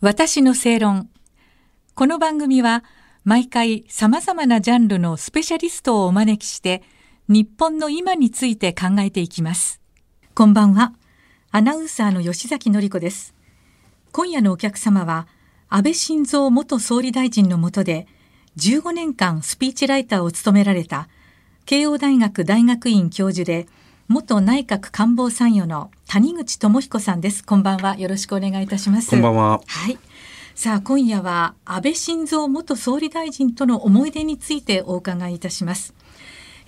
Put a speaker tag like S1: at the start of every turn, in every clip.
S1: 私の正論。この番組は毎回様々なジャンルのスペシャリストをお招きして日本の今について考えていきます。こんばんは。アナウンサーの吉崎のり子です。今夜のお客様は安倍晋三元総理大臣の下で15年間スピーチライターを務められた慶応大学大学院教授で元内閣官房参与の谷口智彦さんです。こんばんは。よろしくお願いいたします。
S2: こんばんは。
S1: はい。さあ、今夜は安倍晋三元総理大臣との思い出についてお伺いいたします。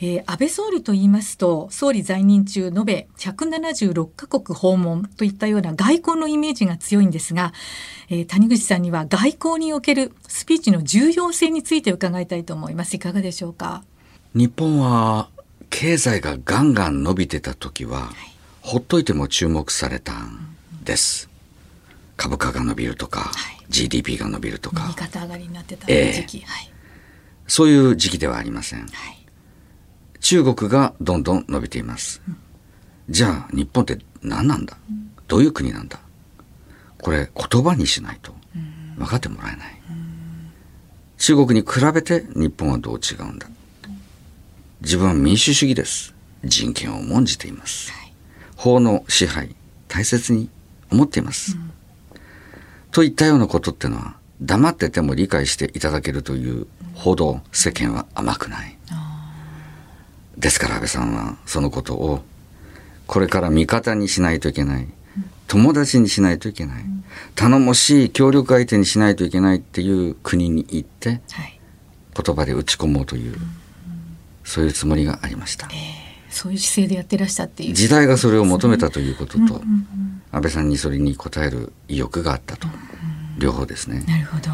S1: えー、安倍総理と言いますと総理在任中延べ176カ国訪問といったような外交のイメージが強いんですが、えー、谷口さんには外交におけるスピーチの重要性について伺いたいと思いますいかがでしょうか？
S2: 日本は経済がガンガン伸びてた時は、はい、ほっといても注目されたんです、うん、株価が伸びるとか、はい、GDP が伸びるとか。
S1: 右肩上がりになってた時期、えーはい、
S2: そういう時期ではありません、中国がどんどん伸びています、うん、じゃあ日本って何なんだ、うん、どういう国なんだ？これ言葉にしないと分かってもらえない、中国に比べて日本はどう違うんだ？自分は民主主義です。人権を重んじています。はい、法の支配、大切に思っています。うん、といったようなことってのは、黙ってても理解していただけるというほど世間は甘くない。ですから安倍さんはそのことをこれから味方にしないといけない。友達にしないといけない。頼もしい協力相手にしないといけないっていう国に行って、言葉で打ち込もうというそういうつもりがありました、えー、
S1: そういう姿勢でやってらしたっていう。
S2: 時代がそれを求めたということと、うんうんうん、安倍さんにそれに応える意欲があったと、うんうん、両方ですね。
S1: なるほど。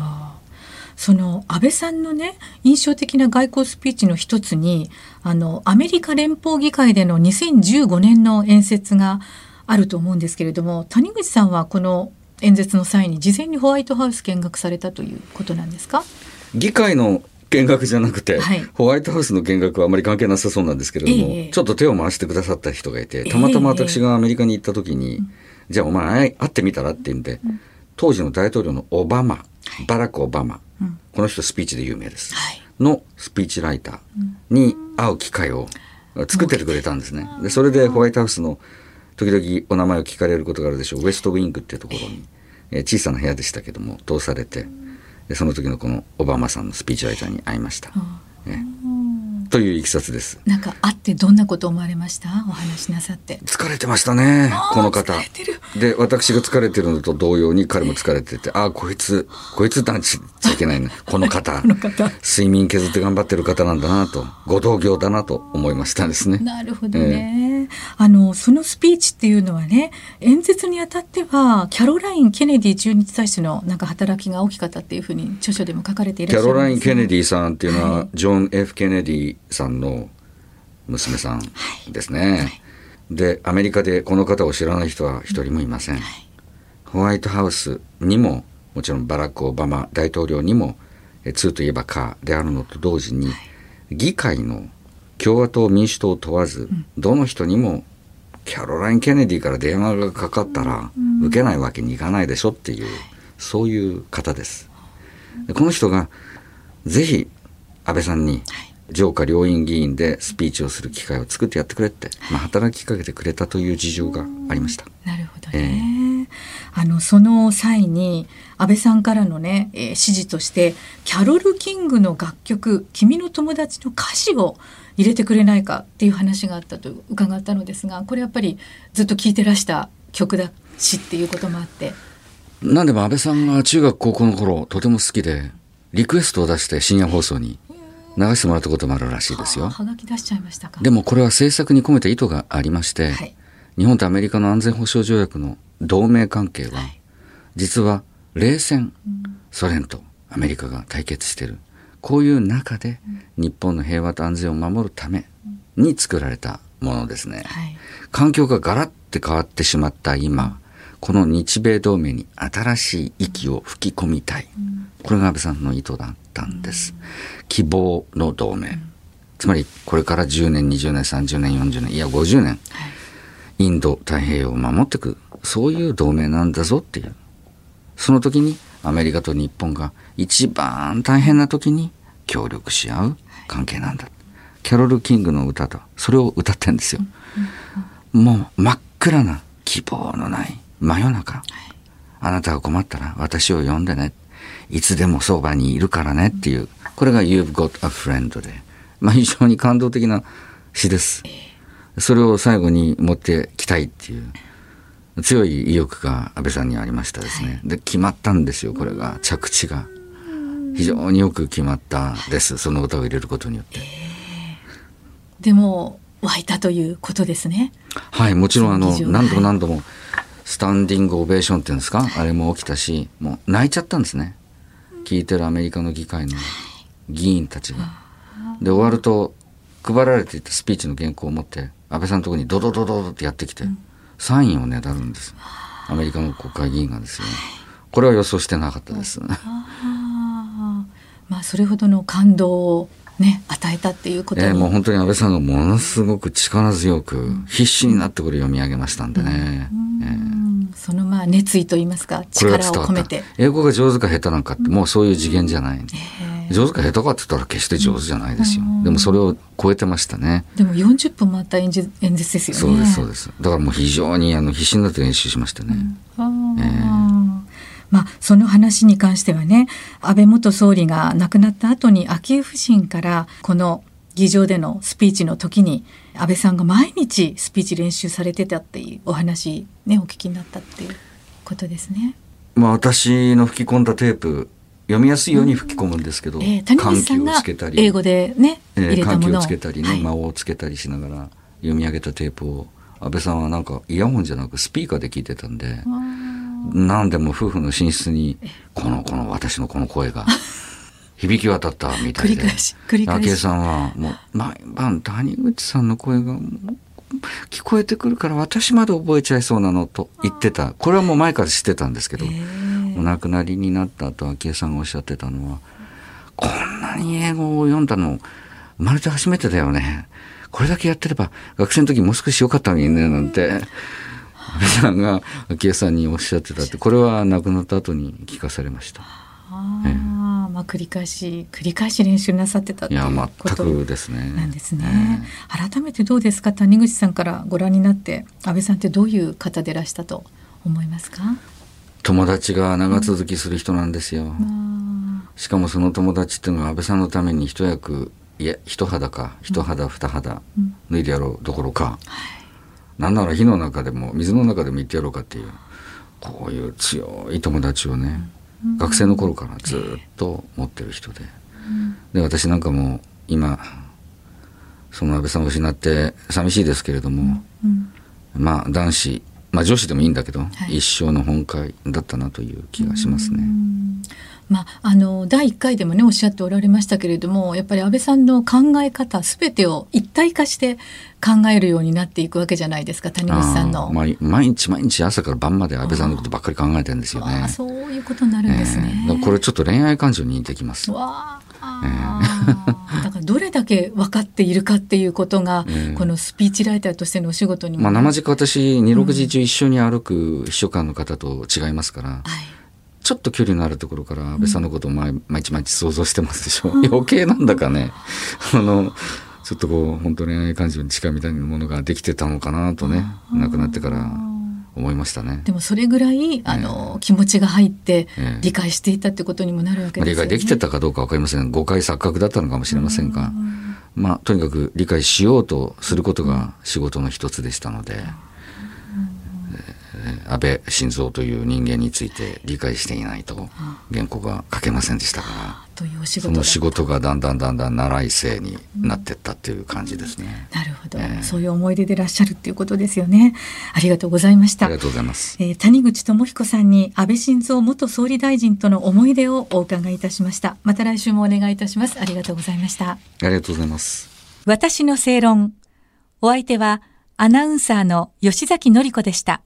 S1: その安倍さんのね印象的な外交スピーチの一つにあのアメリカ連邦議会での2015年の演説があると思うんですけれども谷口さんはこの演説の際に事前にホワイトハウス見学されたということなんですか？
S2: 議会の見学じゃなくて、はい、ホワイトハウスの見学はあまり関係なさそうなんですけれども、えー、ちょっと手を回してくださった人がいて、たまたま私がアメリカに行った時に、えー、じゃあお前会ってみたらって言うんで、うん、当時の大統領のオバマ、バラク・オバマ、うん、この人スピーチで有名です、はい、のスピーチライターに会う機会を作っててくれたんですね。で、それでホワイトハウスの時々お名前を聞かれることがあるでしょう、ウエストウィングっていうところに、えー、小さな部屋でしたけども、通されて、でその時のこのオバマさんのスピーチライターに会いました。ね、といういきさつです。
S1: なんか会ってどんなこと思われました？お話しなさって。
S2: 疲れてましたね、この方。で、私が疲れてるのと同様に彼も疲れてて、ああ、こいつ、こいつなんちゃいけないね。この方。この方睡眠削って頑張ってる方なんだなと、ご同業だなと思いましたですね。
S1: なるほどね。えー、あの、そのスピーチっていうのはね、演説にあたっては、キャロライン・ケネディ駐日大使のなんか働きが大きかったっていうふうに著書でも書かれていらっしゃる
S2: キャロライン・ケネディさんっていうのは、はい、ジョン・ F・ ケネディさんの娘さんですね。はい。はい、で、アメリカでこの方を知らない人は一人もいません。ホワイトハウスにも、もちろんバラク・オバマ大統領にも、2といえばかであるのと同時に、議会の共和党民主党を問わず、どの人にもキャロライン・ケネディから電話がかかったら受けないわけにいかないでしょっていう、そういう方です。この人がぜひ安倍さんに上下両院議員でスピーチをする機会を作ってやってくれって、まあ、働きかけてくれたという事情がありました。
S1: なるほどね、えー、あのその際に安倍さんからのね、えー、指示としてキャロル・キングの楽曲「君の友達」の歌詞を入れてくれないかっていう話があったと伺ったのですがこれやっぱりずっと聴いてらした曲だしっていうこともあって。
S2: なんでも安倍さんが中学高校の頃とても好きでリクエストを出して深夜放送に流してもらったこともあるらしいですよ。
S1: はがき出しちゃいましたか。
S2: でもこれは政策に込めた意図がありまして、はい、日本とアメリカの安全保障条約の同盟関係は、はい、実は冷戦、うん、ソ連とアメリカが対決している。こういう中で日本の平和と安全を守るために作られたものですね。はい、環境がガラッて変わってしまった今、この日米同盟に新しい息を吹き込みたい。これが安倍さんの意図だったんです。希望の同盟。つまり、これから10年、20年、30年、40年、いや50年、インド太平洋を守っていく、そういう同盟なんだぞっていう。その時にアメリカと日本が一番大変な時に協力し合う関係なんだ。キャロル・キングの歌と、それを歌ってんですよ。もう真っ暗な希望のない真夜中。あなたが困ったら私を呼んでね。いつでもそばにいるからねっていう、これが You've Got a Friend で、まあ非常に感動的な詩です。それを最後に持ってきたいっていう、強い意欲が安倍さんにありましたですね。で、決まったんですよ、これが、着地が。非常によく決まったです、その歌を入れることによって。
S1: でも、湧いたということですね。
S2: はい、もちろんあの、何度も何度も、スタンディングオベーションっていうんですか、あれも起きたし、もう泣いちゃったんですね。聞いてるアメリカの議会の議員たちが。で、終わると、配られていたスピーチの原稿を持って、安倍さんのところにドドドドドってやってきて、サインをねだるんです。アメリカの国会議員がですよ、ね。これは予想してなかったです。
S1: まあ、それほどの感動をね、与えたっていうこと
S2: えー、もう本当に安倍さんがものすごく力強く、必死になってこれ読み上げましたんでね。
S1: そのまあ熱意と言いますか、力を込めて。
S2: 英語が上手か下手なんかって、もうそういう次元じゃない。えー、上手か下手かって言ったら決して上手じゃないですよ。でもそれを超えてましたね。
S1: でも40分もあった演説演説ですよね。
S2: そうです、そうです。だからもう非常にあの必死になって練習しましたね。うんえー
S1: まあ、その話に関してはね安倍元総理が亡くなった後に昭恵夫人からこの議場でのスピーチの時に安倍さんが毎日スピーチ練習されてたっていうお話ねお聞きになったっていうことですね。
S2: まあ、私の吹き込んだテープ読みやすいように吹き込むんですけど、うんえー、
S1: 緩急をつけたり英語でね、
S2: えー、緩急をつけたりね、はい、間をつけたりしながら読み上げたテープを安倍さんはなんかイヤホンじゃなくスピーカーで聞いてたんで。何でも夫婦の寝室に、この、この私のこの声が、響き渡ったみたいで。繰り返し、繰り返し。さんは、もう、毎晩谷口さんの声が、聞こえてくるから私まで覚えちゃいそうなのと言ってた。これはもう前から知ってたんですけど、お亡くなりになった後、昭恵さんがおっしゃってたのは、こんなに英語を読んだの、生まれて初めてだよね。これだけやってれば、学生の時もう少し良かったのにね、なんて。安倍さんが昭恵さんにおっしゃってたってこれは亡くなった後に聞かされました。
S1: あええ、まあ繰り返し繰り返し練習なさってたいや
S2: 全くですね。
S1: なんですね、えー、改めてどうですか？谷口さんからご覧になって安倍さんってどういう方でらしたと思いますか？
S2: 友達が長続きする人なんですよ。うん、しかもその友達っていうのは安倍さんのために一役いや一肌か一肌二肌脱いでやろうどころか。うなんなら火の中でも水の中でも行ってやろうかっていうこういう強い友達をね、うん、学生の頃からずっと持ってる人で、うん、で私なんかも今その安倍さんを失って寂しいですけれども、うん、まあ男子まあ女子でもいいんだけど、はい、一生の本会だったなという気がしますね。
S1: まあ、あの第1回でもねおっしゃっておられましたけれどもやっぱり安倍さんの考え方すべてを一体化して考えるようになっていくわけじゃないですか谷口さんの。
S2: 毎日毎日朝から晩まで安倍さんのことばっかり考えてるんですよね。
S1: そういうことになるんですね。
S2: えー、これちょっと恋愛感情に似てきます。
S1: わだからどれだけ分かっているかっていうことが、このスピーチライターとしてのお仕事にも、
S2: まあ、生地私二六時中一緒に歩く秘書官の方と違いますから、はい。ちょっと距離のあるところから安倍さんのことを毎日毎日想像してますでしょ、うん、余計なんだかね。あのちょっとこう本当恋愛感情に近いみたいなものができてたのかなとね亡くなってから思いましたね。
S1: でもそれぐらいあの、気持ちが入って理解していたってことにもなるわけですよね、
S2: 理解できてたかどうか分かりません誤解錯覚だったのかもしれませんが、まあとにかく理解しようとすることが仕事の一つでしたので。安倍晋三という人間について理解していないと原稿が書けませんでしたから。というその仕事がだんだんだんだん習い生になっていったっていう感じですね。
S1: なるほど、えー、そういう思い出でいらっしゃるっていうことですよね。ありがとうございました。
S2: ありがとうございます。
S1: えー、谷口智彦さんに安倍晋三元総理大臣との思い出をお伺いいたしました。また来週もお願いいたします。ありがとうございました。あ
S2: りがとうございます。
S1: 私の正論。お相手はアナウンサーの吉崎紀子でした。